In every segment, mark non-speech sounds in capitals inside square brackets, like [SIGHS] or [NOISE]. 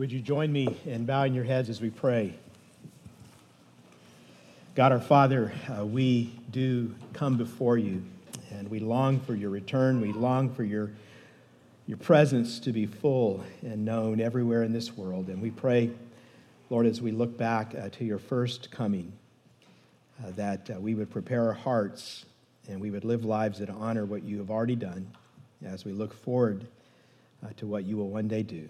Would you join me in bowing your heads as we pray? God our Father, uh, we do come before you and we long for your return. We long for your, your presence to be full and known everywhere in this world. And we pray, Lord, as we look back uh, to your first coming, uh, that uh, we would prepare our hearts and we would live lives that honor what you have already done as we look forward uh, to what you will one day do.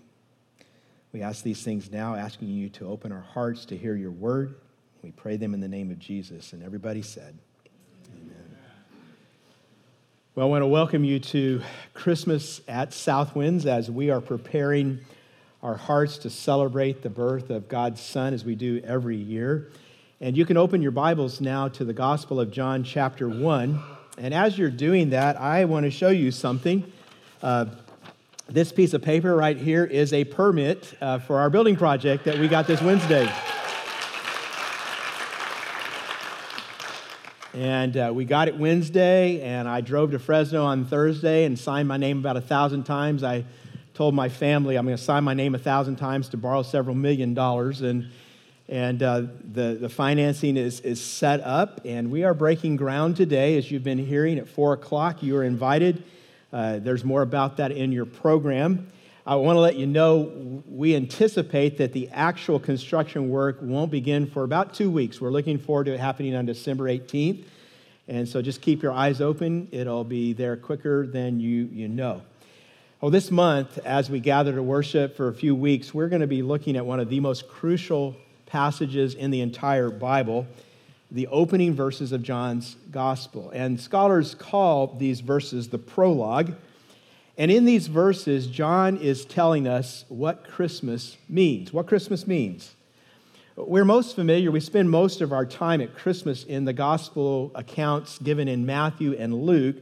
We ask these things now, asking you to open our hearts to hear your word. We pray them in the name of Jesus. And everybody said, Amen. Well, I want to welcome you to Christmas at Southwinds as we are preparing our hearts to celebrate the birth of God's Son as we do every year. And you can open your Bibles now to the Gospel of John, chapter 1. And as you're doing that, I want to show you something. Uh, this piece of paper right here is a permit uh, for our building project that we got this Wednesday. And uh, we got it Wednesday, and I drove to Fresno on Thursday and signed my name about a thousand times. I told my family I'm going to sign my name a thousand times to borrow several million dollars. And, and uh, the, the financing is, is set up, and we are breaking ground today. As you've been hearing at 4 o'clock, you are invited uh, there's more about that in your program. I want to let you know we anticipate that the actual construction work won't begin for about two weeks. We're looking forward to it happening on December 18th. And so just keep your eyes open. It'll be there quicker than you, you know. Well, this month, as we gather to worship for a few weeks, we're going to be looking at one of the most crucial passages in the entire Bible the opening verses of John's gospel. And scholars call these verses the prologue. And in these verses, John is telling us what Christmas means. What Christmas means. We're most familiar, we spend most of our time at Christmas in the gospel accounts given in Matthew and Luke,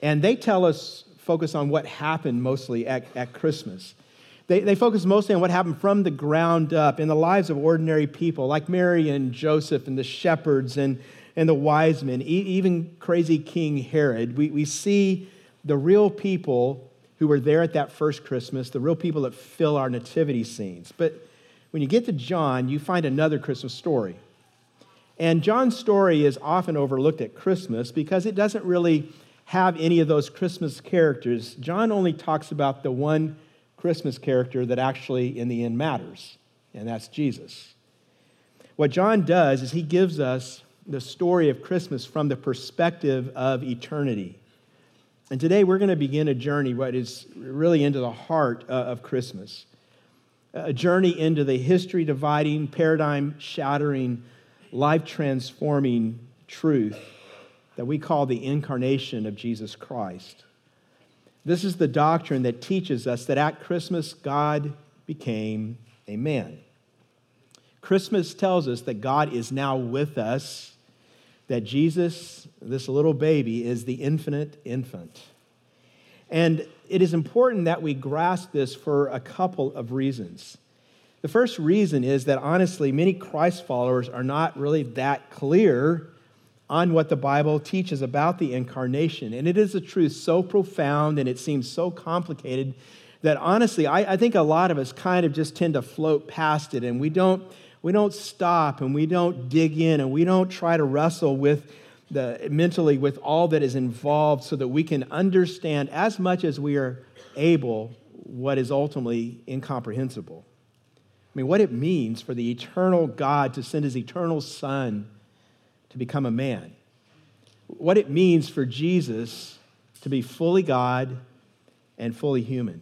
and they tell us, focus on what happened mostly at, at Christmas. They, they focus mostly on what happened from the ground up in the lives of ordinary people like Mary and Joseph and the shepherds and, and the wise men, even crazy King Herod. We, we see the real people who were there at that first Christmas, the real people that fill our nativity scenes. But when you get to John, you find another Christmas story. And John's story is often overlooked at Christmas because it doesn't really have any of those Christmas characters. John only talks about the one Christmas character that actually, in the end, matters, and that's Jesus. What John does is he gives us the story of Christmas from the perspective of eternity. And today we're going to begin a journey, what is really into the heart uh, of Christmas a journey into the history dividing, paradigm shattering, life transforming truth that we call the incarnation of Jesus Christ. This is the doctrine that teaches us that at Christmas, God became a man. Christmas tells us that God is now with us, that Jesus, this little baby, is the infinite infant. And it is important that we grasp this for a couple of reasons. The first reason is that honestly, many Christ followers are not really that clear on what the Bible teaches about the incarnation. And it is a truth so profound and it seems so complicated that honestly, I, I, think a lot of us kind of just tend to float past it and we don't, we don't stop and we don't dig in and we don't try to wrestle with the, mentally with all that is involved so that we can understand as much as we are able what is ultimately incomprehensible. I mean, what it means for the eternal God to send his eternal Son to become a man. What it means for Jesus to be fully God and fully human.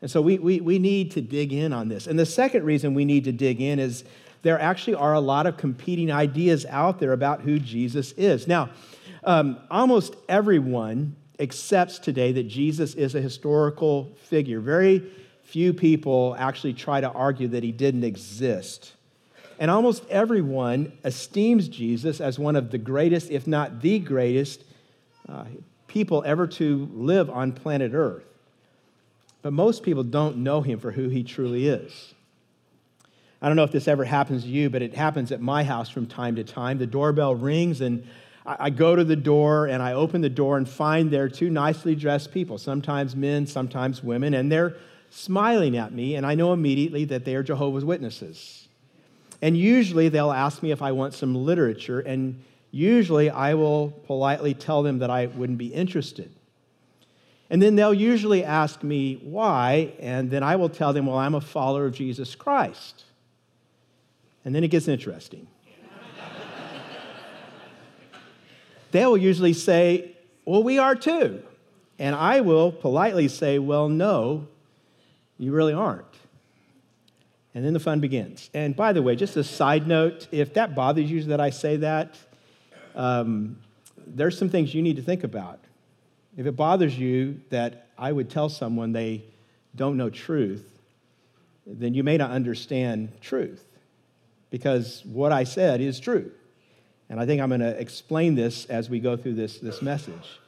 And so we, we, we need to dig in on this. And the second reason we need to dig in is there actually are a lot of competing ideas out there about who Jesus is. Now, um, almost everyone accepts today that Jesus is a historical figure. Very few people actually try to argue that he didn't exist. And almost everyone esteems Jesus as one of the greatest, if not the greatest, uh, people ever to live on planet Earth. But most people don't know him for who he truly is. I don't know if this ever happens to you, but it happens at my house from time to time. The doorbell rings, and I go to the door and I open the door and find there two nicely dressed people, sometimes men, sometimes women, and they're smiling at me, and I know immediately that they are Jehovah's Witnesses. And usually they'll ask me if I want some literature, and usually I will politely tell them that I wouldn't be interested. And then they'll usually ask me why, and then I will tell them, well, I'm a follower of Jesus Christ. And then it gets interesting. [LAUGHS] they will usually say, well, we are too. And I will politely say, well, no, you really aren't. And then the fun begins. And by the way, just a side note if that bothers you that I say that, um, there's some things you need to think about. If it bothers you that I would tell someone they don't know truth, then you may not understand truth because what I said is true. And I think I'm going to explain this as we go through this, this message.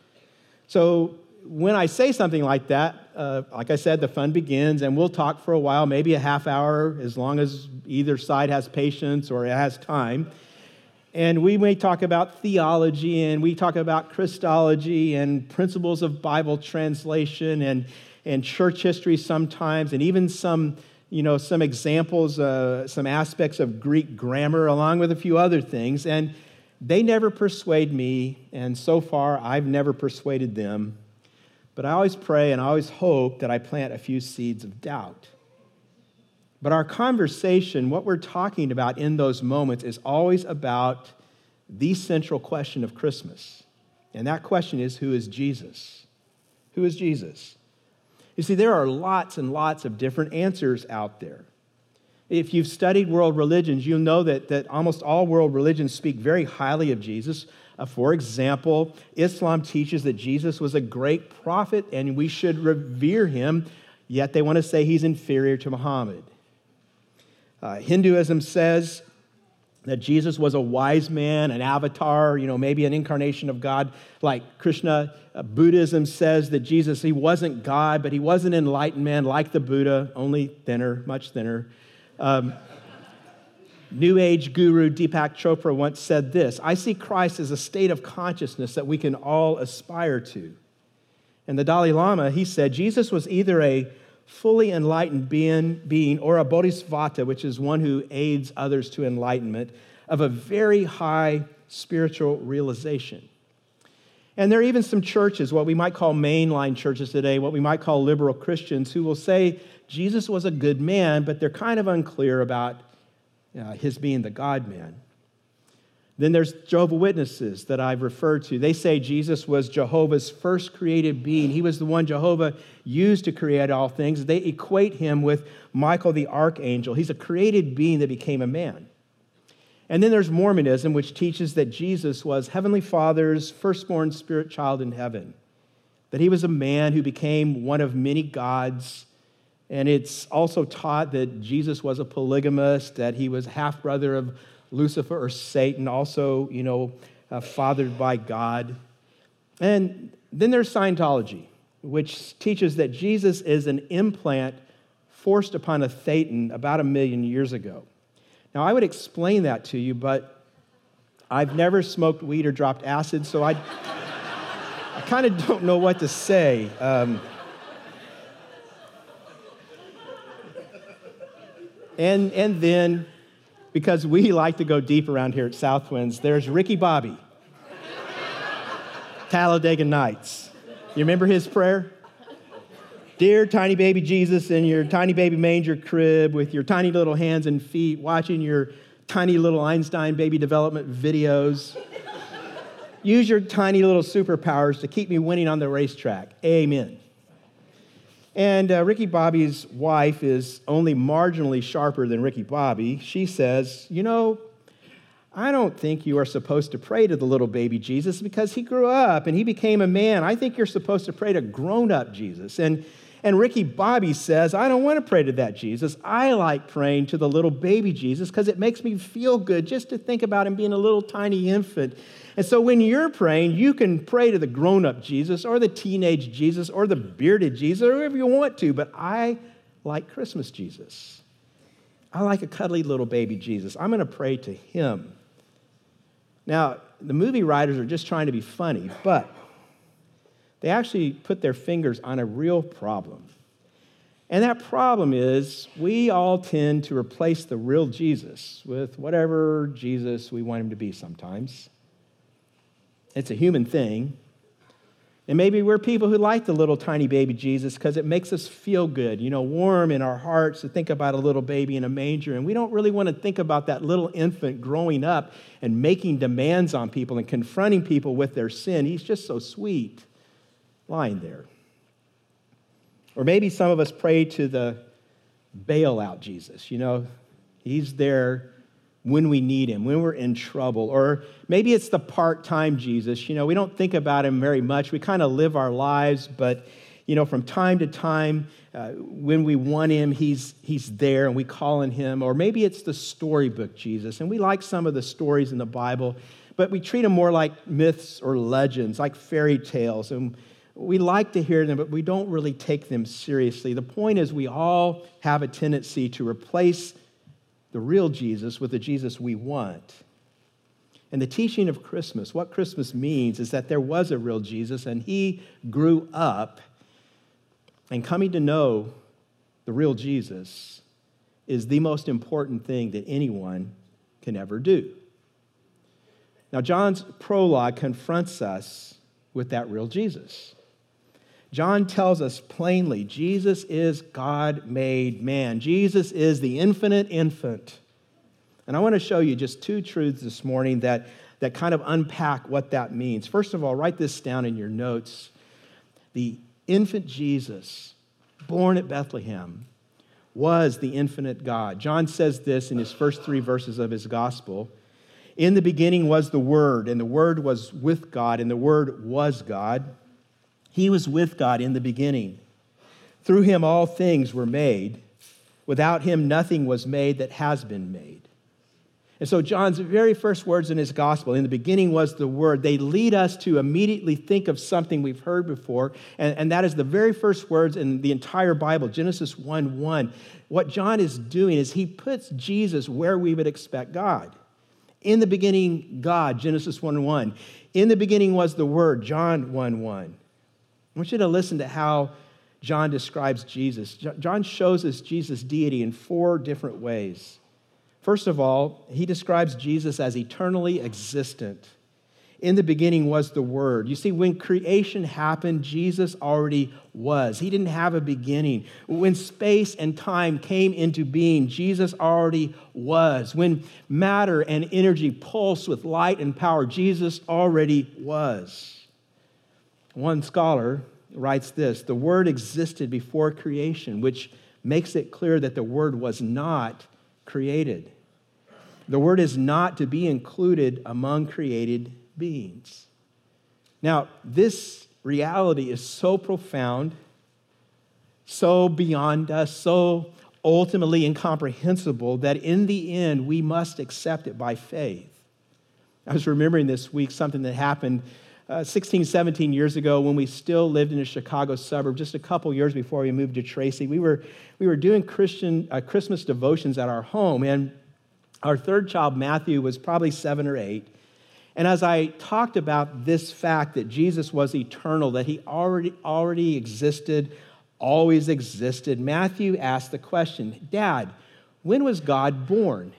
So, when I say something like that, uh, like I said, the fun begins, and we'll talk for a while, maybe a half hour, as long as either side has patience or has time. And we may talk about theology, and we talk about Christology and principles of Bible translation and, and church history sometimes, and even some, you know, some examples, uh, some aspects of Greek grammar, along with a few other things. And they never persuade me, and so far I've never persuaded them. But I always pray and I always hope that I plant a few seeds of doubt. But our conversation, what we're talking about in those moments, is always about the central question of Christmas. And that question is who is Jesus? Who is Jesus? You see, there are lots and lots of different answers out there. If you've studied world religions, you'll know that, that almost all world religions speak very highly of Jesus. Uh, for example, Islam teaches that Jesus was a great prophet and we should revere him, yet they want to say he's inferior to Muhammad. Uh, Hinduism says that Jesus was a wise man, an avatar, you know, maybe an incarnation of God like Krishna. Uh, Buddhism says that Jesus, he wasn't God, but he was an enlightened man like the Buddha, only thinner, much thinner. Um, New Age guru Deepak Chopra once said this I see Christ as a state of consciousness that we can all aspire to. And the Dalai Lama, he said, Jesus was either a fully enlightened being, being or a bodhisattva, which is one who aids others to enlightenment, of a very high spiritual realization. And there are even some churches, what we might call mainline churches today, what we might call liberal Christians, who will say Jesus was a good man, but they're kind of unclear about uh, his being the God man. Then there's Jehovah Witnesses that I've referred to. They say Jesus was Jehovah's first created being. He was the one Jehovah used to create all things. They equate him with Michael the archangel. He's a created being that became a man. And then there's Mormonism, which teaches that Jesus was Heavenly Father's firstborn spirit child in heaven, that he was a man who became one of many gods. And it's also taught that Jesus was a polygamist, that he was half brother of Lucifer or Satan, also, you know, uh, fathered by God. And then there's Scientology, which teaches that Jesus is an implant forced upon a Thetan about a million years ago. Now, I would explain that to you, but I've never smoked weed or dropped acid, so I, [LAUGHS] I kind of don't know what to say. Um, and, and then because we like to go deep around here at Southwinds. There's Ricky Bobby, [LAUGHS] Talladega Nights. You remember his prayer? Dear tiny baby Jesus in your tiny baby manger crib with your tiny little hands and feet, watching your tiny little Einstein baby development videos. Use your tiny little superpowers to keep me winning on the racetrack. Amen. And uh, Ricky Bobby's wife is only marginally sharper than Ricky Bobby. She says, You know, I don't think you are supposed to pray to the little baby Jesus because he grew up and he became a man. I think you're supposed to pray to grown up Jesus. And, and Ricky Bobby says, I don't want to pray to that Jesus. I like praying to the little baby Jesus because it makes me feel good just to think about him being a little tiny infant and so when you're praying, you can pray to the grown up Jesus or the teenage Jesus or the bearded Jesus or whoever you want to, but I like Christmas Jesus. I like a cuddly little baby Jesus. I'm going to pray to him. Now, the movie writers are just trying to be funny, but they actually put their fingers on a real problem. And that problem is we all tend to replace the real Jesus with whatever Jesus we want him to be sometimes. It's a human thing. And maybe we're people who like the little tiny baby Jesus because it makes us feel good, you know, warm in our hearts to think about a little baby in a manger. And we don't really want to think about that little infant growing up and making demands on people and confronting people with their sin. He's just so sweet lying there. Or maybe some of us pray to the bailout Jesus, you know, he's there when we need him, when we're in trouble. Or maybe it's the part time Jesus. You know, we don't think about him very much. We kind of live our lives, but, you know, from time to time, uh, when we want him, he's, he's there and we call on him. Or maybe it's the storybook Jesus. And we like some of the stories in the Bible, but we treat them more like myths or legends, like fairy tales. And we like to hear them, but we don't really take them seriously. The point is, we all have a tendency to replace the real Jesus with the Jesus we want. And the teaching of Christmas, what Christmas means is that there was a real Jesus and he grew up, and coming to know the real Jesus is the most important thing that anyone can ever do. Now, John's prologue confronts us with that real Jesus. John tells us plainly Jesus is God made man. Jesus is the infinite infant. And I want to show you just two truths this morning that, that kind of unpack what that means. First of all, write this down in your notes. The infant Jesus, born at Bethlehem, was the infinite God. John says this in his first three verses of his gospel. In the beginning was the Word, and the Word was with God, and the Word was God. He was with God in the beginning. Through him, all things were made. Without him, nothing was made that has been made. And so, John's very first words in his gospel, in the beginning was the word, they lead us to immediately think of something we've heard before. And, and that is the very first words in the entire Bible, Genesis 1 1. What John is doing is he puts Jesus where we would expect God. In the beginning, God, Genesis 1 1. In the beginning was the word, John 1 1. I want you to listen to how John describes Jesus. John shows us Jesus' deity in four different ways. First of all, he describes Jesus as eternally existent. In the beginning was the Word. You see, when creation happened, Jesus already was. He didn't have a beginning. When space and time came into being, Jesus already was. When matter and energy pulse with light and power, Jesus already was. One scholar writes this The Word existed before creation, which makes it clear that the Word was not created. The Word is not to be included among created beings. Now, this reality is so profound, so beyond us, so ultimately incomprehensible that in the end we must accept it by faith. I was remembering this week something that happened uh, 16, 17 years ago when we still lived in a Chicago suburb, just a couple years before we moved to Tracy, we were, we were doing Christian uh, Christmas devotions at our home. And our third child, Matthew, was probably seven or eight. And as I talked about this fact that Jesus was eternal, that he already, already existed, always existed, Matthew asked the question Dad, when was God born?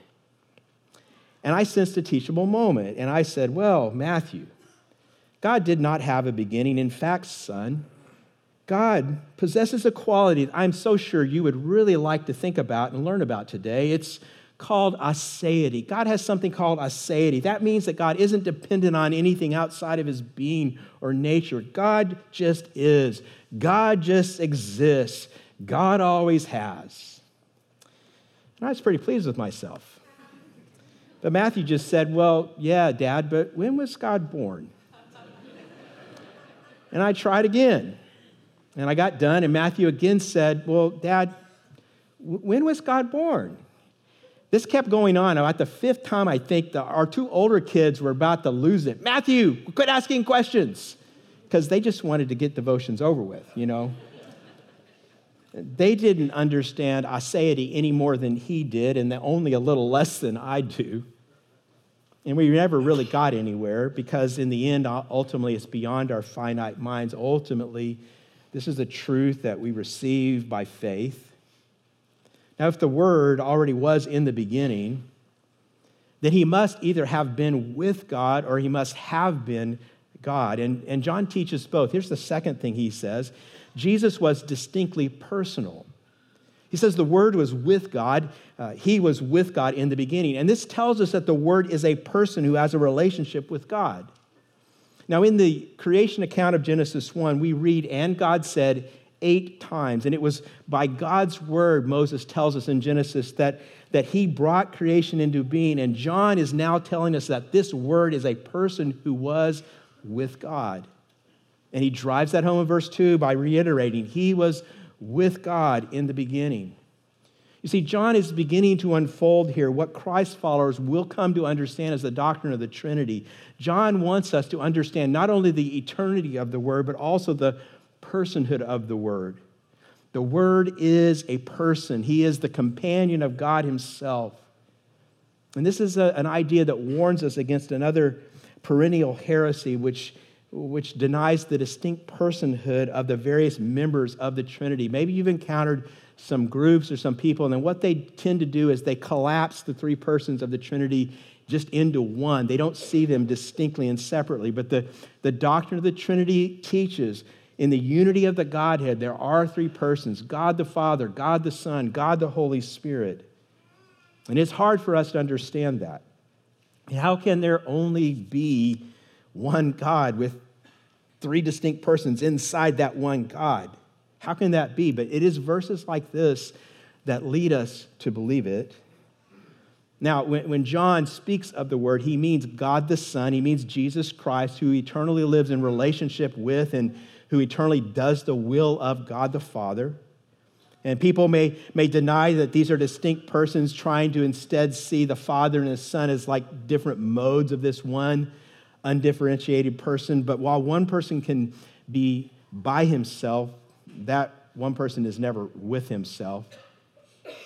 And I sensed a teachable moment. And I said, Well, Matthew, God did not have a beginning. In fact, son, God possesses a quality that I'm so sure you would really like to think about and learn about today. It's called aseity. God has something called aseity. That means that God isn't dependent on anything outside of his being or nature. God just is. God just exists. God always has. And I was pretty pleased with myself. But Matthew just said, Well, yeah, Dad, but when was God born? And I tried again. And I got done, and Matthew again said, Well, Dad, when was God born? This kept going on. About the fifth time, I think the, our two older kids were about to lose it. Matthew, quit asking questions. Because they just wanted to get devotions over with, you know? they didn't understand aseity any more than he did, and only a little less than I do. And we never really got anywhere because, in the end, ultimately, it's beyond our finite minds. Ultimately, This is a truth that we receive by faith. Now, if the Word already was in the beginning, then he must either have been with God or he must have been God. And, and John teaches both. Here's the second thing he says Jesus was distinctly personal. He says the Word was with God. Uh, he was with God in the beginning. And this tells us that the Word is a person who has a relationship with God. Now, in the creation account of Genesis 1, we read, And God said eight times. And it was by God's Word, Moses tells us in Genesis, that, that He brought creation into being. And John is now telling us that this Word is a person who was with God. And he drives that home in verse 2 by reiterating, He was with God in the beginning. You see, John is beginning to unfold here what Christ followers will come to understand as the doctrine of the Trinity. John wants us to understand not only the eternity of the Word, but also the personhood of the Word. The Word is a person, He is the companion of God Himself. And this is a, an idea that warns us against another perennial heresy, which which denies the distinct personhood of the various members of the Trinity. Maybe you've encountered some groups or some people, and then what they tend to do is they collapse the three persons of the Trinity just into one. They don't see them distinctly and separately. But the, the doctrine of the Trinity teaches in the unity of the Godhead, there are three persons God the Father, God the Son, God the Holy Spirit. And it's hard for us to understand that. How can there only be one God with three distinct persons inside that one God. How can that be? But it is verses like this that lead us to believe it. Now, when, when John speaks of the word, he means God the Son, he means Jesus Christ, who eternally lives in relationship with and who eternally does the will of God the Father. And people may, may deny that these are distinct persons trying to instead see the Father and the Son as like different modes of this one undifferentiated person. But while one person can be by himself, that one person is never with himself.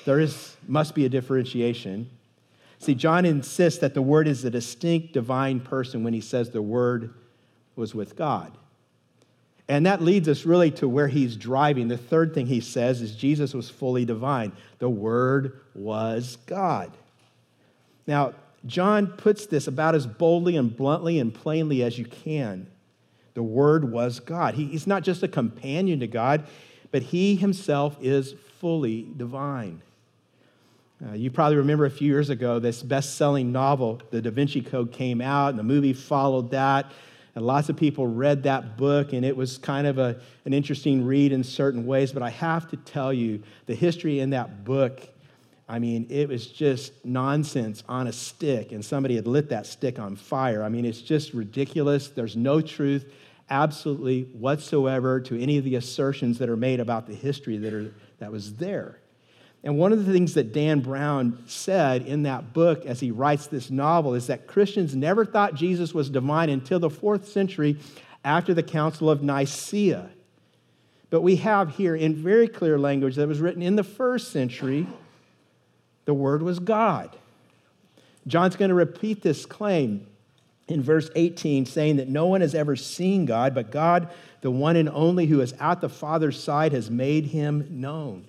There is, must be a differentiation. See, John insists that the Word is a distinct divine person when he says the Word was with God. And that leads us really to where he's driving. The third thing he says is Jesus was fully divine. The Word was God. Now, John puts this about as boldly and bluntly and plainly as you can. The Word was God. He, he's not just a companion to God, but he himself is fully divine. Uh, you probably remember a few years ago this best selling novel, The Da Vinci Code, came out, and the movie followed that. And lots of people read that book, and it was kind of a, an interesting read in certain ways. But I have to tell you, the history in that book I mean, it was just nonsense on a stick, and somebody had lit that stick on fire. I mean, it's just ridiculous. There's no truth absolutely whatsoever to any of the assertions that are made about the history that, are, that was there. And one of the things that Dan Brown said in that book as he writes this novel is that Christians never thought Jesus was divine until the fourth century after the Council of Nicaea. But we have here in very clear language that was written in the first century the Word was God. John's going to repeat this claim in verse 18, saying that no one has ever seen God, but God, the one and only who is at the Father's side, has made him known.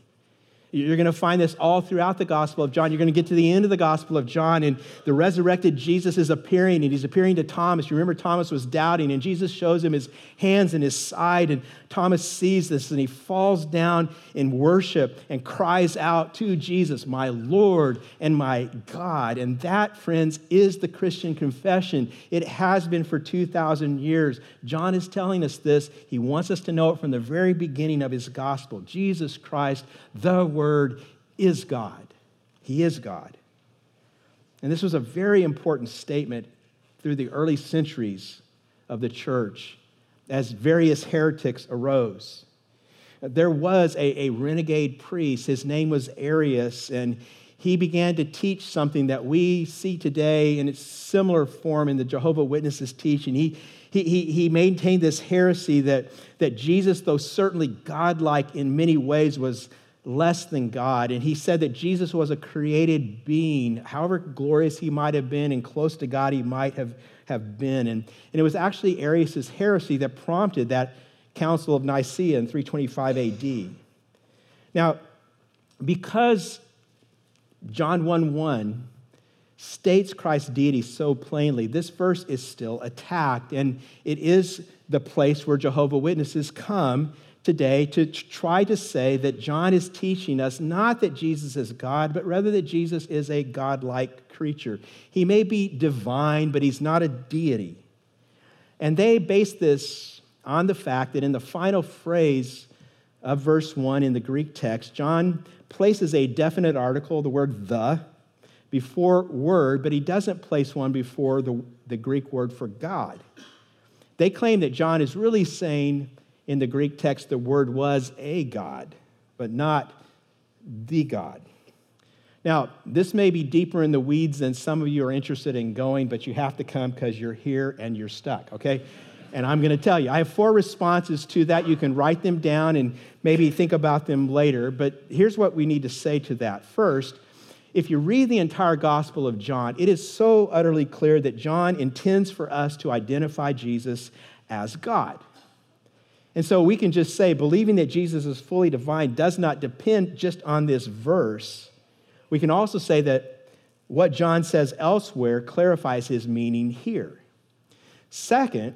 You're going to find this all throughout the Gospel of John. You're going to get to the end of the Gospel of John, and the resurrected Jesus is appearing, and he's appearing to Thomas. You remember Thomas was doubting, and Jesus shows him his hands and his side, and Thomas sees this, and he falls down in worship and cries out to Jesus, My Lord and my God. And that, friends, is the Christian confession. It has been for 2,000 years. John is telling us this. He wants us to know it from the very beginning of his Gospel. Jesus Christ, the Word is God. He is God. And this was a very important statement through the early centuries of the church as various heretics arose. There was a, a renegade priest, his name was Arius, and he began to teach something that we see today in its similar form in the Jehovah Witnesses teaching. He, he, he, he maintained this heresy that, that Jesus, though certainly godlike in many ways, was less than God. And he said that Jesus was a created being, however glorious he might have been and close to God he might have, have been. And, and it was actually Arius' heresy that prompted that Council of Nicaea in 325 AD. Now, because John 1 1 states Christ's deity so plainly, this verse is still attacked, and it is the place where Jehovah Witnesses come today to try to say that John is teaching us not that Jesus is God, but rather that Jesus is a godlike creature. He may be divine, but he's not a deity. And they base this on the fact that in the final phrase of verse 1 in the Greek text, John places a definite article, the word the, before word, but he doesn't place one before the, the Greek word for God. They claim that John is really saying in the Greek text the word was a God, but not the God. Now, this may be deeper in the weeds than some of you are interested in going, but you have to come because you're here and you're stuck, okay? And I'm going to tell you, I have four responses to that. You can write them down and maybe think about them later. But here's what we need to say to that. First, if you read the entire Gospel of John, it is so utterly clear that John intends for us to identify Jesus as God. And so we can just say believing that Jesus is fully divine does not depend just on this verse we can also say that what John says elsewhere clarifies his meaning here. Second,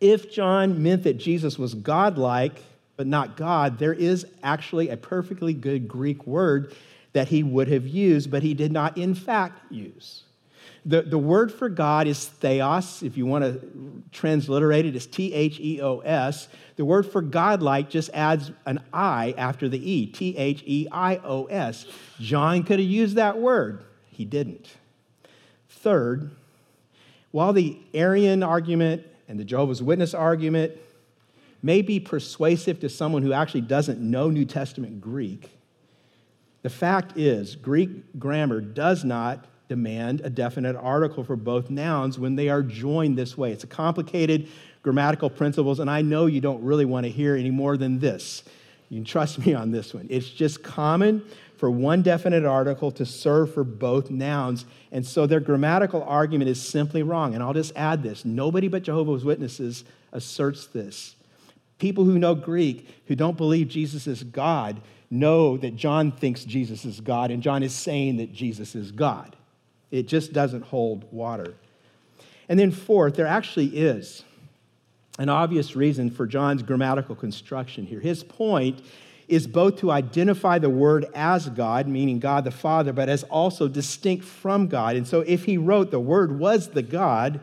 if John meant that Jesus was godlike but not God, there is actually a perfectly good Greek word that he would have used, but he did not, in fact, use. The, the word for God is theos. If you want to transliterate it, it's T H E O S. The word for godlike just adds an I after the E, T H E I O S. John could have used that word, he didn't. Third, while the Arian argument and the Jehovah's Witness argument may be persuasive to someone who actually doesn't know New Testament Greek, the fact is, Greek grammar does not demand a definite article for both nouns when they are joined this way. It's a complicated grammatical principles, and I know you don't really want to hear any more than this. You can trust me on this one. It's just common for one definite article to serve for both nouns, and so their grammatical argument is simply wrong. And I'll just add this nobody but Jehovah's Witnesses asserts this. People who know Greek, who don't believe Jesus is God, know that John thinks Jesus is God, and John is saying that Jesus is God. It just doesn't hold water. And then, fourth, there actually is an obvious reason for John's grammatical construction here. His point is both to identify the word as God, meaning God the Father, but as also distinct from God. And so, if he wrote the word was the God,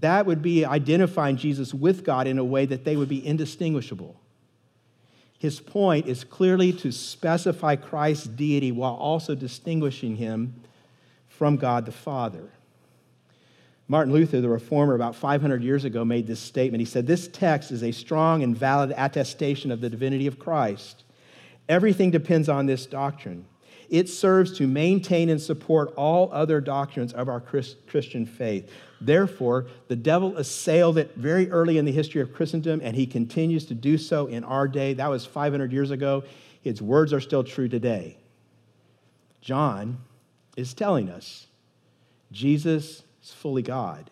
that would be identifying Jesus with God in a way that they would be indistinguishable. His point is clearly to specify Christ's deity while also distinguishing him from God the Father. Martin Luther, the reformer, about 500 years ago, made this statement. He said, This text is a strong and valid attestation of the divinity of Christ. Everything depends on this doctrine. It serves to maintain and support all other doctrines of our Christian faith. Therefore, the devil assailed it very early in the history of Christendom, and he continues to do so in our day. That was 500 years ago. His words are still true today. John is telling us Jesus is fully God.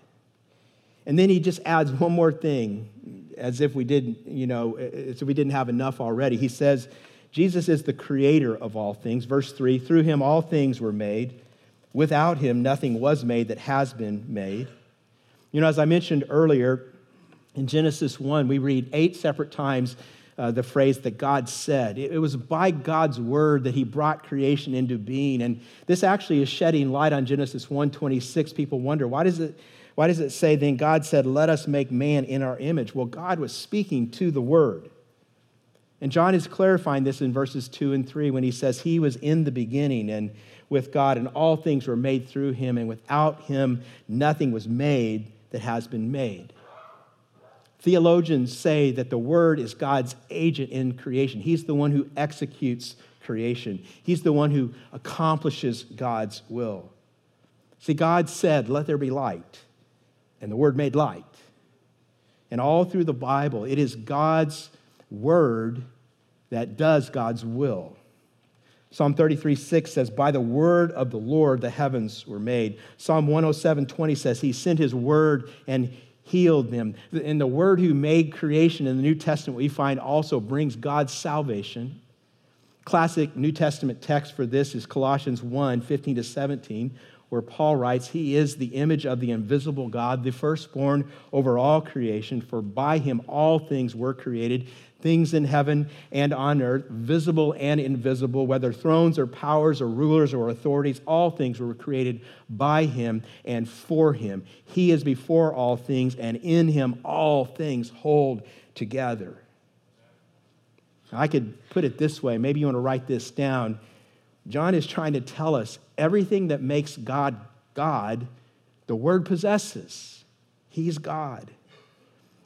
And then he just adds one more thing, as if we didn't, you know, as if we didn't have enough already. He says, Jesus is the creator of all things. Verse 3 Through him all things were made. Without him, nothing was made that has been made. You know, as I mentioned earlier, in Genesis 1, we read eight separate times uh, the phrase that God said. It, it was by God's word that he brought creation into being. And this actually is shedding light on Genesis 1:26. People wonder, why does it why does it say then God said, "Let us make man in our image"? Well, God was speaking to the word. And John is clarifying this in verses 2 and 3 when he says he was in the beginning and with God and all things were made through him and without him nothing was made that has been made. Theologians say that the Word is God's agent in creation. He's the one who executes creation, He's the one who accomplishes God's will. See, God said, Let there be light, and the Word made light. And all through the Bible, it is God's Word that does God's will. Psalm 33, 6 says, By the word of the Lord the heavens were made. Psalm 107, 20 says, He sent His word and healed them. And the Word who made creation in the New Testament, we find also brings God's salvation. Classic New Testament text for this is Colossians 1 15 to 17, where Paul writes, He is the image of the invisible God, the firstborn over all creation, for by him all things were created, things in heaven and on earth, visible and invisible, whether thrones or powers or rulers or authorities, all things were created by him and for him. He is before all things, and in him all things hold together. I could put it this way. Maybe you want to write this down. John is trying to tell us everything that makes God God, the Word possesses. He's God.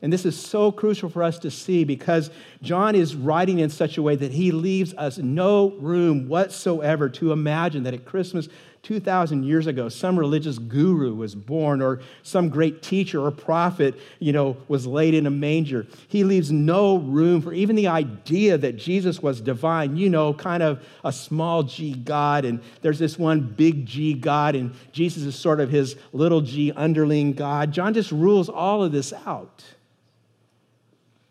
And this is so crucial for us to see because John is writing in such a way that he leaves us no room whatsoever to imagine that at Christmas 2,000 years ago, some religious guru was born or some great teacher or prophet, you know, was laid in a manger. He leaves no room for even the idea that Jesus was divine, you know, kind of a small g God, and there's this one big G God, and Jesus is sort of his little g underling God. John just rules all of this out.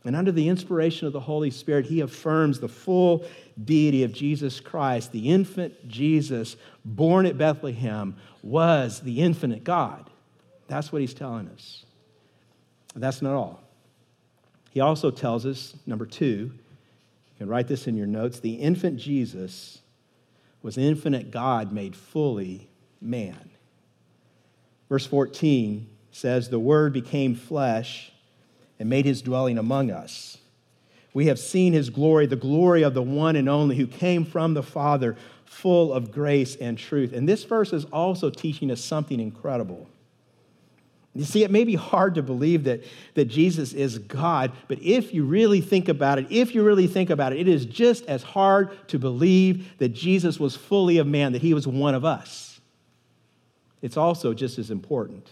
And under the inspiration of the Holy Spirit, he affirms the full deity of Jesus Christ. The infant Jesus, born at Bethlehem, was the infinite God. That's what he's telling us. That's not all. He also tells us, number two, you can write this in your notes the infant Jesus was infinite God made fully man. Verse 14 says, The Word became flesh and made his dwelling among us. We have seen his glory, the glory of the one and only who came from the Father, full of grace and truth. And this verse is also teaching us something incredible. You see, it may be hard to believe that, that Jesus is God, but if you really think about it, if you really think about it, it is just as hard to believe that Jesus was fully of man, that he was one of us. It's also just as important.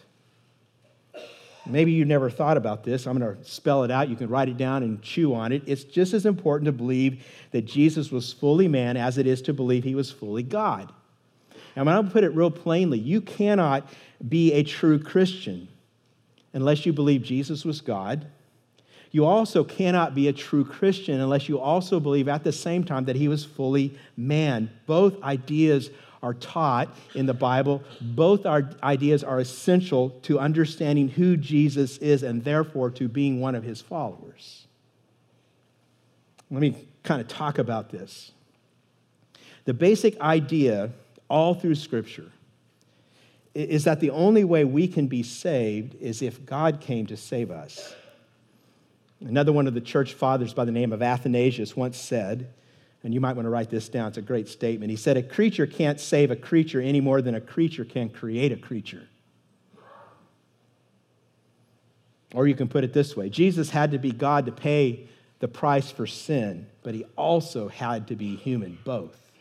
Maybe you never thought about this. I'm going to spell it out. You can write it down and chew on it. It's just as important to believe that Jesus was fully man as it is to believe he was fully God. And I'm going to put it real plainly you cannot be a true Christian unless you believe Jesus was God. You also cannot be a true Christian unless you also believe at the same time that he was fully man. Both ideas are taught in the Bible, both our ideas are essential to understanding who Jesus is and therefore to being one of his followers. Let me kind of talk about this. The basic idea all through Scripture is that the only way we can be saved is if God came to save us. Another one of the church fathers by the name of Athanasius once said, and you might want to write this down, it's a great statement. He said, A creature can't save a creature any more than a creature can create a creature. Or you can put it this way Jesus had to be God to pay the price for sin, but he also had to be human, both.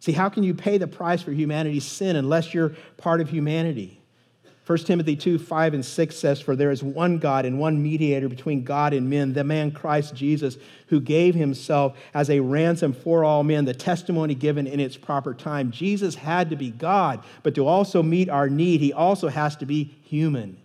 See, how can you pay the price for humanity's sin unless you're part of humanity? 1 Timothy 2 5 and 6 says, For there is one God and one mediator between God and men, the man Christ Jesus, who gave himself as a ransom for all men, the testimony given in its proper time. Jesus had to be God, but to also meet our need, he also has to be human.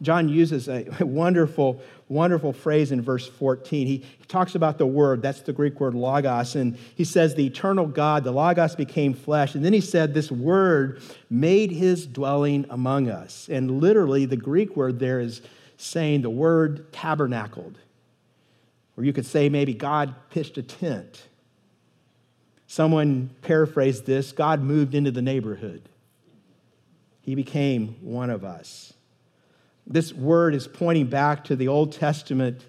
John uses a [LAUGHS] wonderful, wonderful phrase in verse 14. He, he talks about the word, that's the Greek word logos, and he says, The eternal God, the logos became flesh. And then he said, This word made his dwelling among us. And literally, the Greek word there is saying the word tabernacled. Or you could say maybe God pitched a tent. Someone paraphrased this God moved into the neighborhood. He became one of us. This word is pointing back to the Old Testament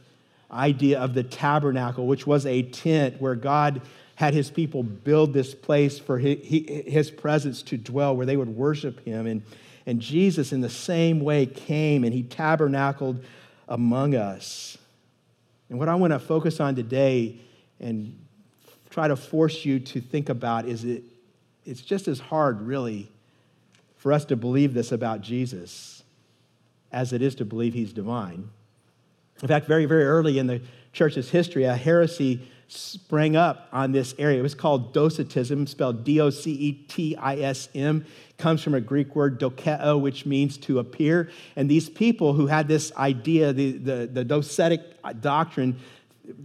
idea of the tabernacle, which was a tent where God had his people build this place for his presence to dwell, where they would worship him. And, and Jesus, in the same way, came and he tabernacled among us. And what I want to focus on today and try to force you to think about is it, it's just as hard, really, for us to believe this about Jesus as it is to believe he's divine. In fact, very, very early in the church's history, a heresy sprang up on this area. It was called Docetism, spelled D O C E T I S M. Comes from a Greek word dokeo, which means to appear. And these people who had this idea, the, the, the docetic doctrine,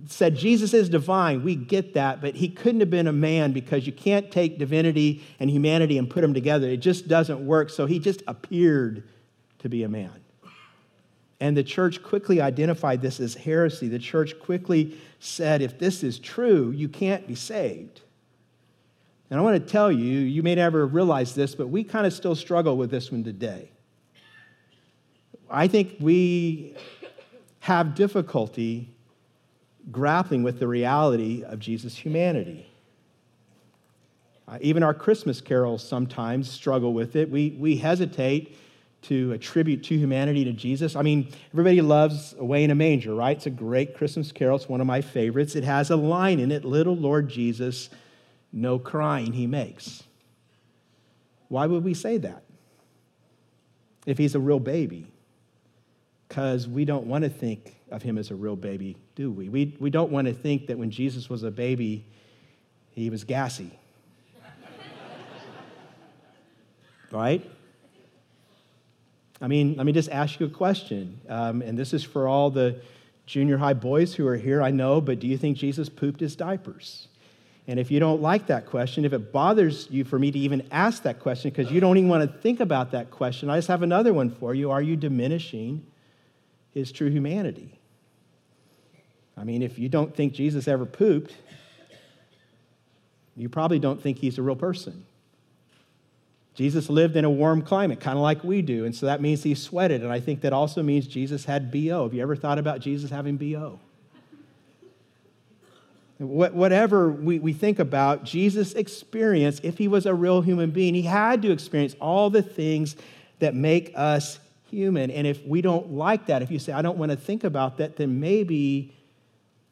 said Jesus is divine. We get that, but he couldn't have been a man because you can't take divinity and humanity and put them together. It just doesn't work. So he just appeared to be a man. And the church quickly identified this as heresy. The church quickly said, if this is true, you can't be saved. And I want to tell you, you may never realize this, but we kind of still struggle with this one today. I think we have difficulty grappling with the reality of Jesus' humanity. Uh, even our Christmas carols sometimes struggle with it. We, we hesitate to attribute to humanity to Jesus. I mean, everybody loves Away in a Manger, right? It's a great Christmas carol. It's one of my favorites. It has a line in it Little Lord Jesus, no crying he makes. Why would we say that if he's a real baby? Because we don't want to think of him as a real baby, do we? We, we don't want to think that when Jesus was a baby, he was gassy. [LAUGHS] right? I mean, let me just ask you a question. Um, and this is for all the junior high boys who are here, I know, but do you think Jesus pooped his diapers? And if you don't like that question, if it bothers you for me to even ask that question because you don't even want to think about that question, I just have another one for you. Are you diminishing his true humanity? I mean, if you don't think Jesus ever pooped, you probably don't think he's a real person. Jesus lived in a warm climate, kind of like we do, and so that means he sweated. And I think that also means Jesus had BO. Have you ever thought about Jesus having BO? Whatever we, we think about, Jesus experienced, if he was a real human being, he had to experience all the things that make us human. And if we don't like that, if you say, I don't want to think about that, then maybe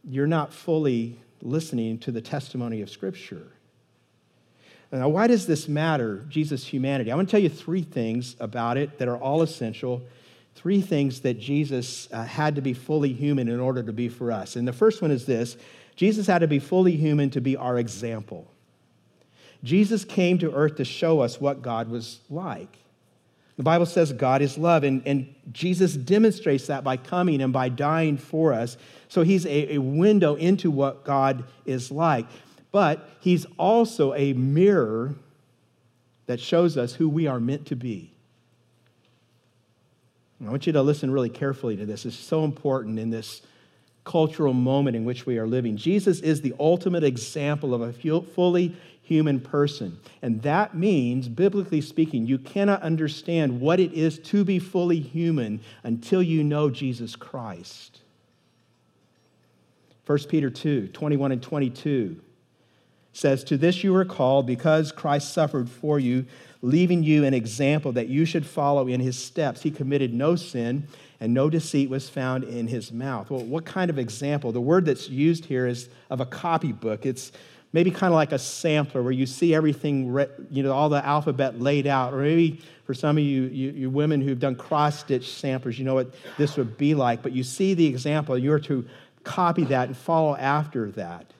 you're not fully listening to the testimony of Scripture. Now, why does this matter, Jesus' humanity? I want to tell you three things about it that are all essential. Three things that Jesus uh, had to be fully human in order to be for us. And the first one is this Jesus had to be fully human to be our example. Jesus came to earth to show us what God was like. The Bible says God is love, and, and Jesus demonstrates that by coming and by dying for us. So he's a, a window into what God is like but he's also a mirror that shows us who we are meant to be. I want you to listen really carefully to this. It's so important in this cultural moment in which we are living. Jesus is the ultimate example of a fully human person. And that means, biblically speaking, you cannot understand what it is to be fully human until you know Jesus Christ. 1 Peter 2 21 and 22 says, To this you are called because Christ suffered for you, leaving you an example that you should follow in his steps. He committed no sin, and no deceit was found in his mouth. Well, what kind of example? The word that's used here is of a copybook. It's maybe kind of like a sampler where you see everything, you know, all the alphabet laid out. Or maybe for some of you, you, you women who've done cross stitch samplers, you know what this would be like. But you see the example, you're to copy that and follow after that.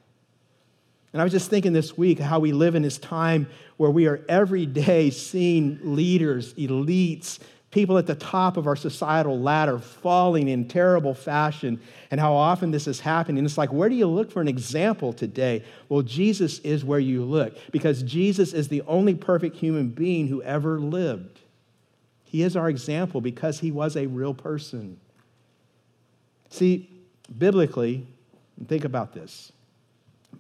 And I was just thinking this week how we live in this time where we are every day seeing leaders, elites, people at the top of our societal ladder falling in terrible fashion, and how often this is happening. It's like, where do you look for an example today? Well, Jesus is where you look because Jesus is the only perfect human being who ever lived. He is our example because he was a real person. See, biblically, think about this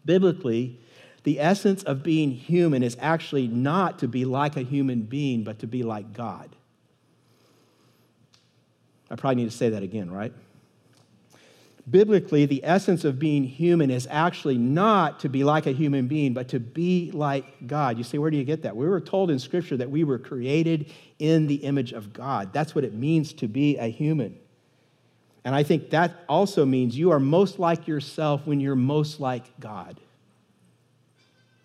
Biblically, the essence of being human is actually not to be like a human being, but to be like God. I probably need to say that again, right? Biblically, the essence of being human is actually not to be like a human being, but to be like God. You say, where do you get that? We were told in Scripture that we were created in the image of God. That's what it means to be a human. And I think that also means you are most like yourself when you're most like God.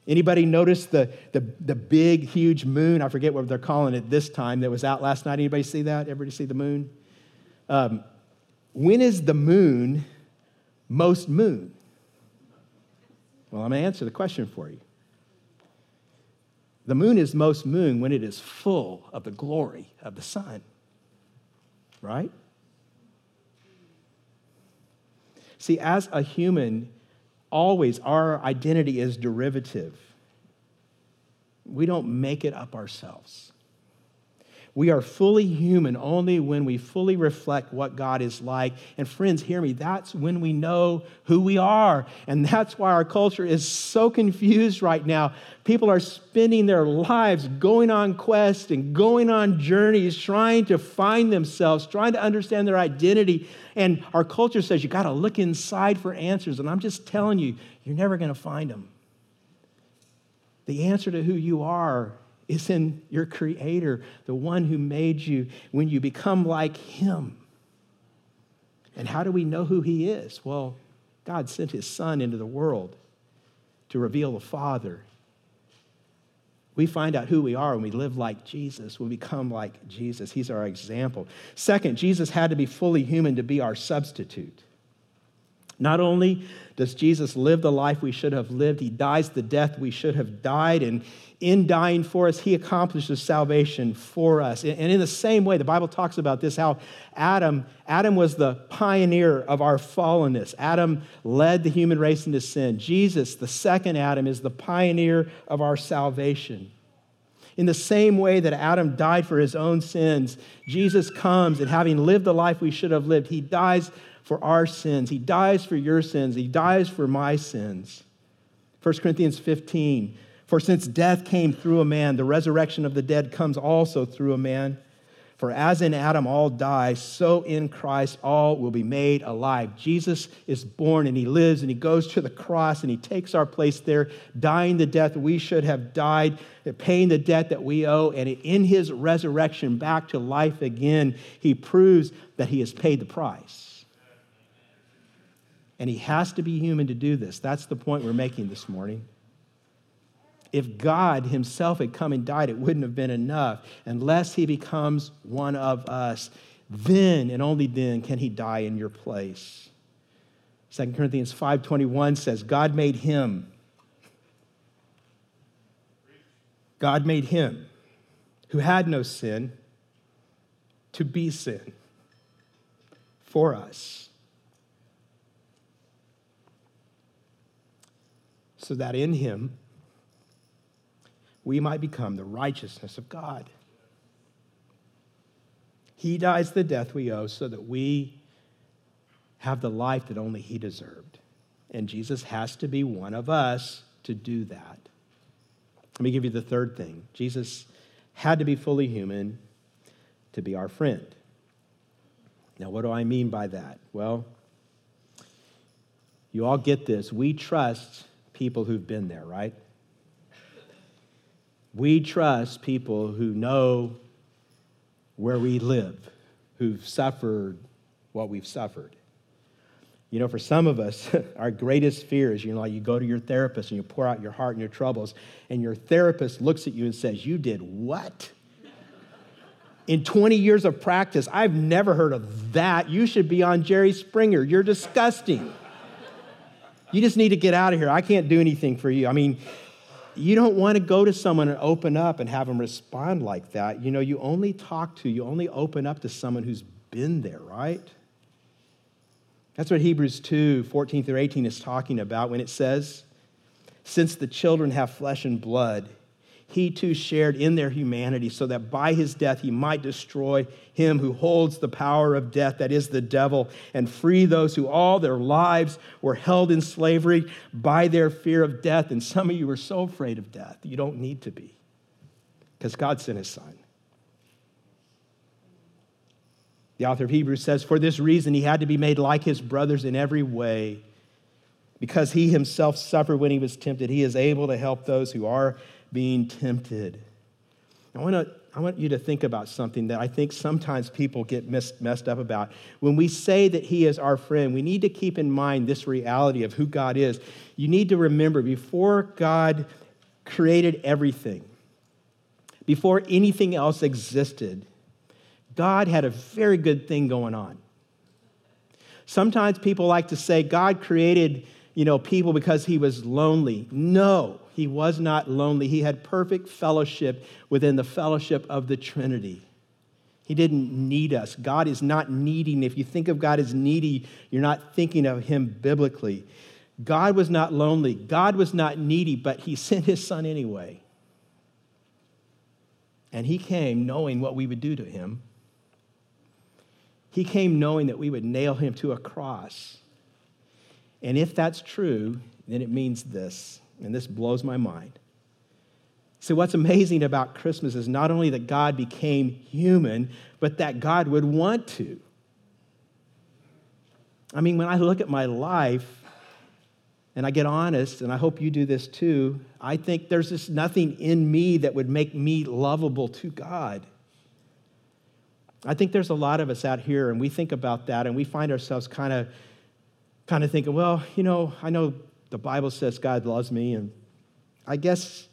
Anybody notice the, the, the big, huge moon? I forget what they're calling it this time that was out last night. Anybody see that? Everybody see the moon? Um, when is the moon most moon? Well, I'm going to answer the question for you. The moon is most moon when it is full of the glory of the sun, right? See, as a human, always our identity is derivative. We don't make it up ourselves. We are fully human only when we fully reflect what God is like. And friends, hear me, that's when we know who we are. And that's why our culture is so confused right now. People are spending their lives going on quests and going on journeys, trying to find themselves, trying to understand their identity. And our culture says you got to look inside for answers. And I'm just telling you, you're never going to find them. The answer to who you are is in your Creator, the one who made you, when you become like Him. And how do we know who He is? Well, God sent His Son into the world to reveal the Father. We find out who we are when we live like Jesus, when we become like Jesus. He's our example. Second, Jesus had to be fully human to be our substitute. Not only does Jesus live the life we should have lived, he dies the death we should have died, and in dying for us, he accomplishes salvation for us. And in the same way, the Bible talks about this how Adam, Adam was the pioneer of our fallenness. Adam led the human race into sin. Jesus, the second Adam, is the pioneer of our salvation. In the same way that Adam died for his own sins, Jesus comes and having lived the life we should have lived, he dies for our sins. He dies for your sins. He dies for my sins. 1 Corinthians 15 For since death came through a man, the resurrection of the dead comes also through a man. For as in Adam all die, so in Christ all will be made alive. Jesus is born and he lives and he goes to the cross and he takes our place there, dying the death we should have died, paying the debt that we owe. And in his resurrection back to life again, he proves that he has paid the price. And he has to be human to do this. That's the point we're making this morning. If God himself had come and died, it wouldn't have been enough. Unless he becomes one of us, then and only then can he die in your place. 2 Corinthians 5:21 says, God made him. God made him who had no sin to be sin for us so that in him we might become the righteousness of God. He dies the death we owe so that we have the life that only he deserved. And Jesus has to be one of us to do that. Let me give you the third thing Jesus had to be fully human to be our friend. Now, what do I mean by that? Well, you all get this. We trust people who've been there, right? We trust people who know where we live, who've suffered what we've suffered. You know, for some of us, [LAUGHS] our greatest fear is, you know, like you go to your therapist and you pour out your heart and your troubles, and your therapist looks at you and says, You did what? [LAUGHS] In 20 years of practice, I've never heard of that. You should be on Jerry Springer. You're disgusting. You just need to get out of here. I can't do anything for you. I mean, you don't want to go to someone and open up and have them respond like that. You know, you only talk to, you only open up to someone who's been there, right? That's what Hebrews 2 14 through 18 is talking about when it says, Since the children have flesh and blood, he too shared in their humanity, so that by his death he might destroy him who holds the power of death, that is the devil, and free those who all their lives were held in slavery by their fear of death. And some of you are so afraid of death, you don't need to be, because God sent his son. The author of Hebrews says, For this reason he had to be made like his brothers in every way. Because he himself suffered when he was tempted, he is able to help those who are being tempted. I want, to, I want you to think about something that I think sometimes people get messed, up about. When we say that He is our friend, we need to keep in mind this reality of who God is. You need to remember before God created everything, before anything else existed, God had a very good thing going on. Sometimes people like to say God created you know, people because he was lonely. No, he was not lonely. He had perfect fellowship within the fellowship of the Trinity. He didn't need us. God is not needing. If you think of God as needy, you're not thinking of him biblically. God was not lonely. God was not needy, but he [LAUGHS] sent his son anyway. And he came knowing what we would do to him. He came knowing that we would nail him to a cross. And if that's true, then it means this, and this blows my mind. See, what's amazing about Christmas is not only that God became human, but that God would want to. I mean, when I look at my life and I get honest, and I hope you do this too, I think there's just nothing in me that would make me lovable to God. I think there's a lot of us out here, and we think about that, and we find ourselves kind of, kind of thinking, well, you know, I know the Bible says God loves me, and I guess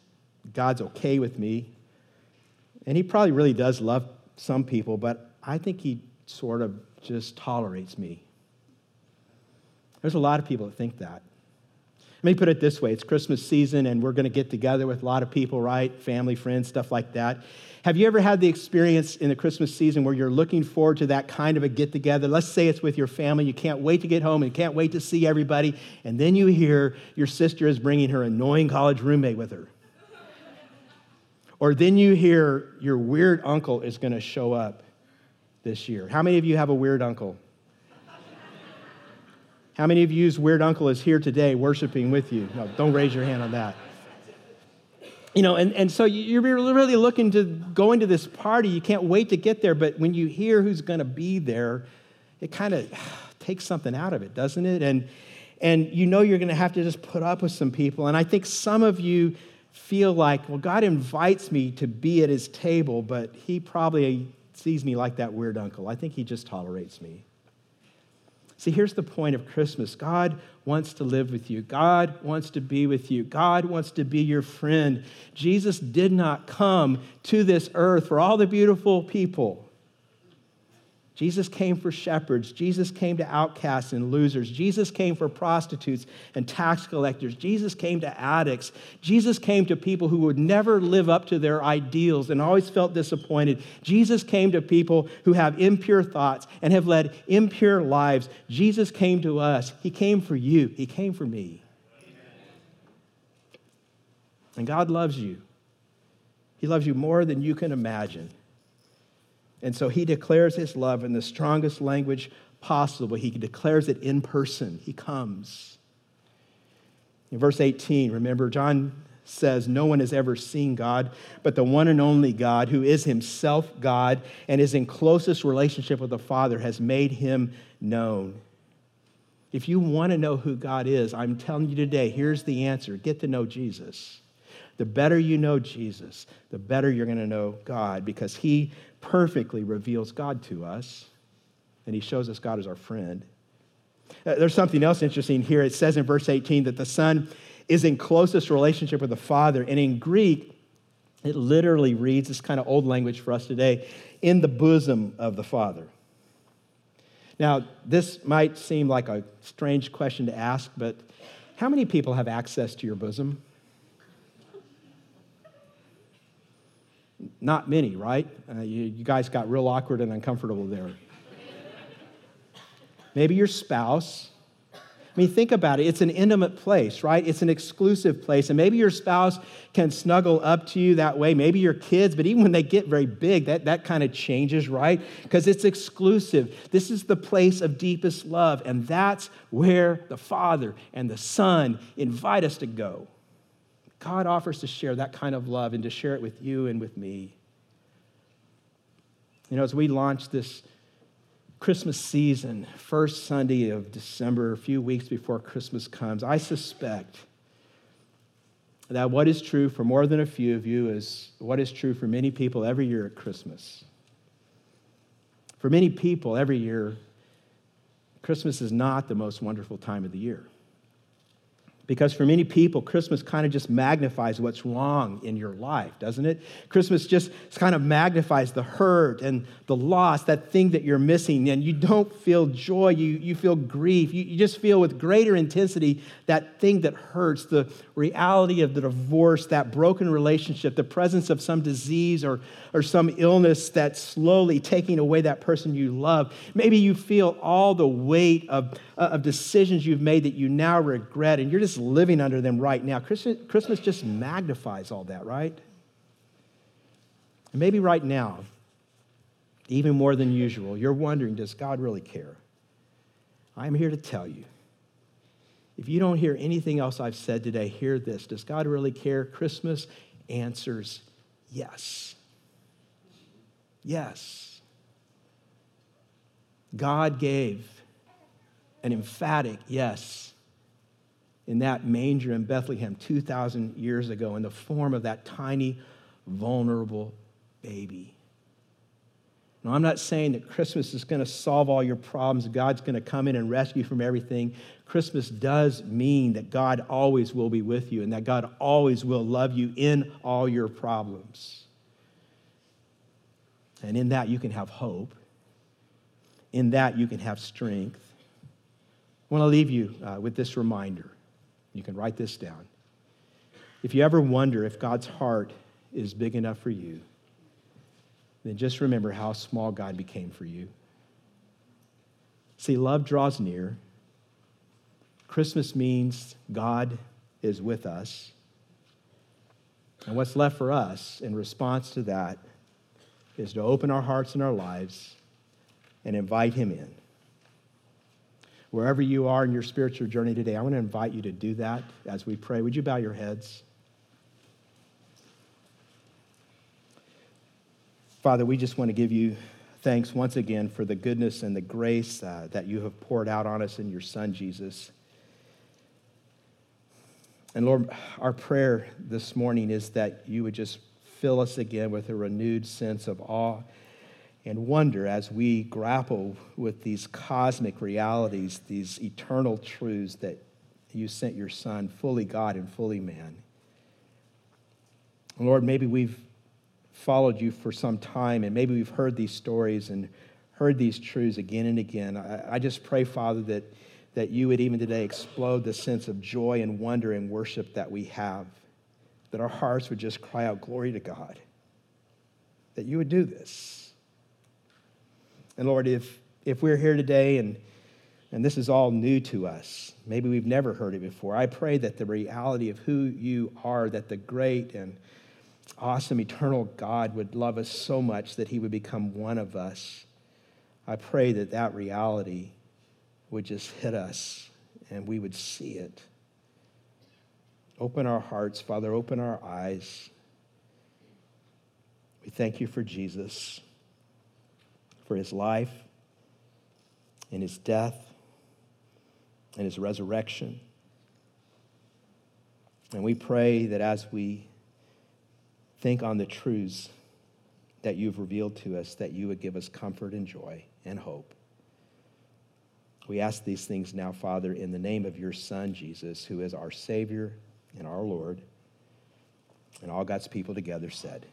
God's okay with me. And he probably really does love some people, but I think he sort of just tolerates me. There's a lot of people that think that. Let me put it this way it's Christmas season, and we're going to get together with a lot of people, right? Family, friends, stuff like that. Have you ever had the experience in the Christmas season where you're looking forward to that kind of a get together? Let's say it's with your family. You can't wait to get home and you can't wait to see everybody. And then you hear your sister is bringing her annoying college roommate with her. Or then you hear your weird uncle is going to show up this year. How many of you have a weird uncle? How many of you's weird uncle is here today worshiping with you? No, don't raise your hand on that. You know, and, and so you're really looking to go into this party. You can't wait to get there, but when you hear who's going to be there, it kind of [SIGHS] takes something out of it, doesn't it? And, and you know you're going to have to just put up with some people. And I think some of you feel like, well, God invites me to be at his table, but he probably sees me like that weird uncle. I think he just tolerates me. See, here's the point of Christmas God wants to live with you, God wants to be with you, God wants to be your friend. Jesus did not come to this earth for all the beautiful people. Jesus came for shepherds. Jesus came to outcasts and losers. Jesus came for prostitutes and tax collectors. Jesus came to addicts. Jesus came to people who would never live up to their ideals and always felt disappointed. Jesus came to people who have impure thoughts and have led impure lives. Jesus came to us. He came for you, He came for me. And God loves you. He loves you more than you can imagine. And so he declares his love in the strongest language possible. He declares it in person. He comes. In verse 18, remember, John says, No one has ever seen God, but the one and only God, who is himself God and is in closest relationship with the Father, has made him known. If you want to know who God is, I'm telling you today, here's the answer get to know Jesus. The better you know Jesus, the better you're going to know God because he perfectly reveals God to us, and he shows us God as our friend. Uh, there's something else interesting here. It says in verse 18 that the Son is in closest relationship with the Father, and in Greek, it literally reads this kind of old language for us today in the bosom of the Father. Now, this might seem like a strange question to ask, but how many people have access to your bosom? Not many, right? Uh, you, you guys got real awkward and uncomfortable there. Maybe your spouse. I mean, think about it. It's an intimate place, right? It's an exclusive place. And maybe your spouse can snuggle up to you that way. Maybe your kids, but even when they get very big, that, that kind of changes, right? Because it's exclusive. This is the place of deepest love. And that's where the Father and the Son invite us to go. God offers to share that kind of love and to share it with you and with me. You know, as we launch this Christmas season, first Sunday of December, a few weeks before Christmas comes, I suspect that what is true for more than a few of you is what is true for many people every year at Christmas. For many people every year, Christmas is not the most wonderful time of the year. Because for many people, Christmas kind of just magnifies what's wrong in your life, doesn't it? Christmas just kind of magnifies the hurt and the loss, that thing that you're missing, and you don't feel joy, you, you feel grief. You, you just feel with greater intensity that thing that hurts, the reality of the divorce, that broken relationship, the presence of some disease or, or some illness that's slowly taking away that person you love. Maybe you feel all the weight of, of decisions you've made that you now regret, and you're just living under them right now. Christmas, Christmas just magnifies all that, right? And maybe right now, even more than usual, you're wondering does God really care? I'm here to tell you. If you don't hear anything else I've said today, hear this. Does God really care? Christmas answers yes. Yes. God gave an emphatic yes in that manger in Bethlehem 2,000 years ago in the form of that tiny, vulnerable baby. Now, I'm not saying that Christmas is going to solve all your problems, God's going to come in and rescue from everything. Christmas does mean that God always will be with you and that God always will love you in all your problems. And in that, you can have hope. In that, you can have strength. I want to leave you uh, with this reminder. You can write this down. If you ever wonder if God's heart is big enough for you, then just remember how small God became for you. See, love draws near. Christmas means God is with us. And what's left for us in response to that is to open our hearts and our lives and invite Him in. Wherever you are in your spiritual journey today, I want to invite you to do that as we pray. Would you bow your heads? Father, we just want to give you thanks once again for the goodness and the grace uh, that you have poured out on us in your Son, Jesus. And Lord, our prayer this morning is that you would just fill us again with a renewed sense of awe and wonder as we grapple with these cosmic realities, these eternal truths that you sent your Son, fully God and fully man. Lord, maybe we've followed you for some time and maybe we've heard these stories and heard these truths again and again. I, I just pray, Father, that, that you would even today explode the sense of joy and wonder and worship that we have that our hearts would just cry out, Glory to God, that you would do this. And Lord, if, if we're here today and, and this is all new to us, maybe we've never heard it before, I pray that the reality of who you are, that the great and awesome eternal God would love us so much that he would become one of us. I pray that that reality would just hit us and we would see it Open our hearts, Father, open our eyes. We thank you for Jesus, for his life and his death and his resurrection. And we pray that as we think on the truths that you've revealed to us, that you would give us comfort and joy and hope. We ask these things now, Father, in the name of your Son, Jesus, who is our Savior and our Lord. And all God's people together said,